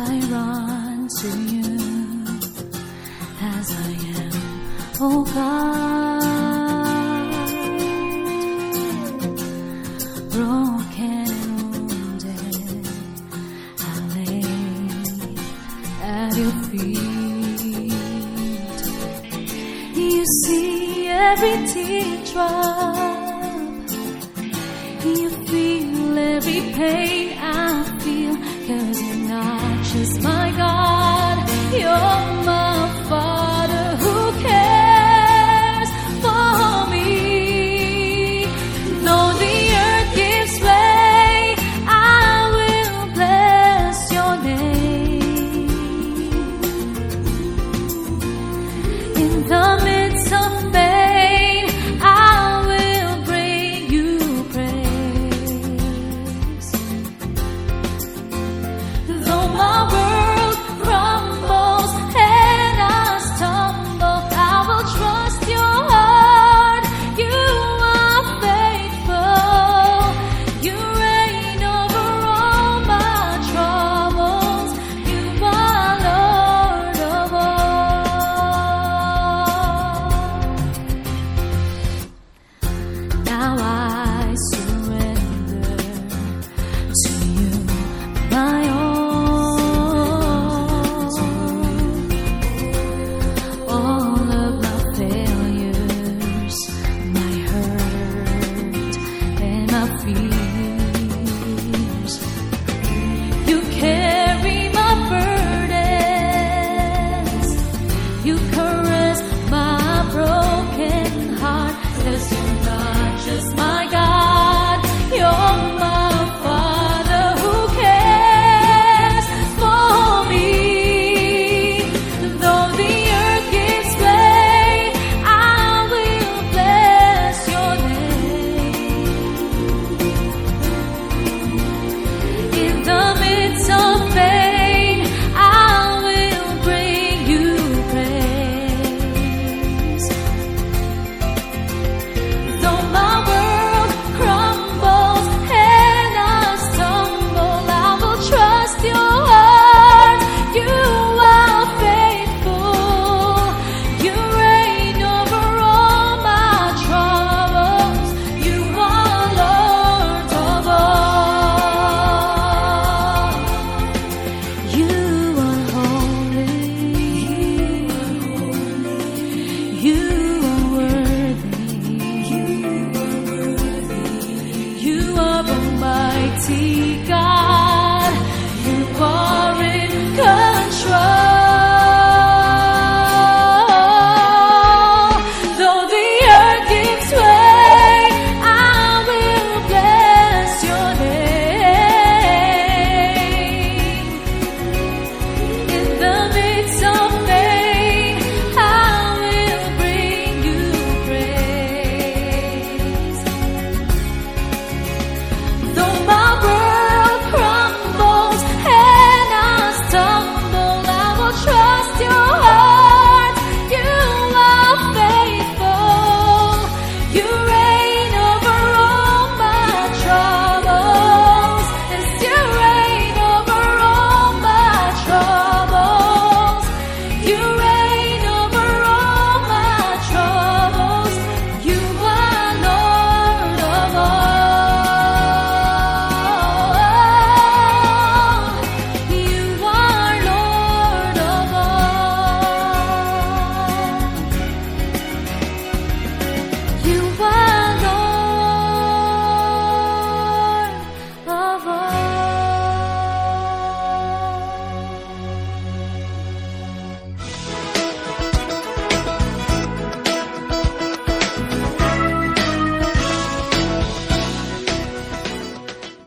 I run to you as I am, oh God. Broken and wounded, I lay at your feet. You see every teardrop, you feel every pain I feel, cause you're not precious, my God, you're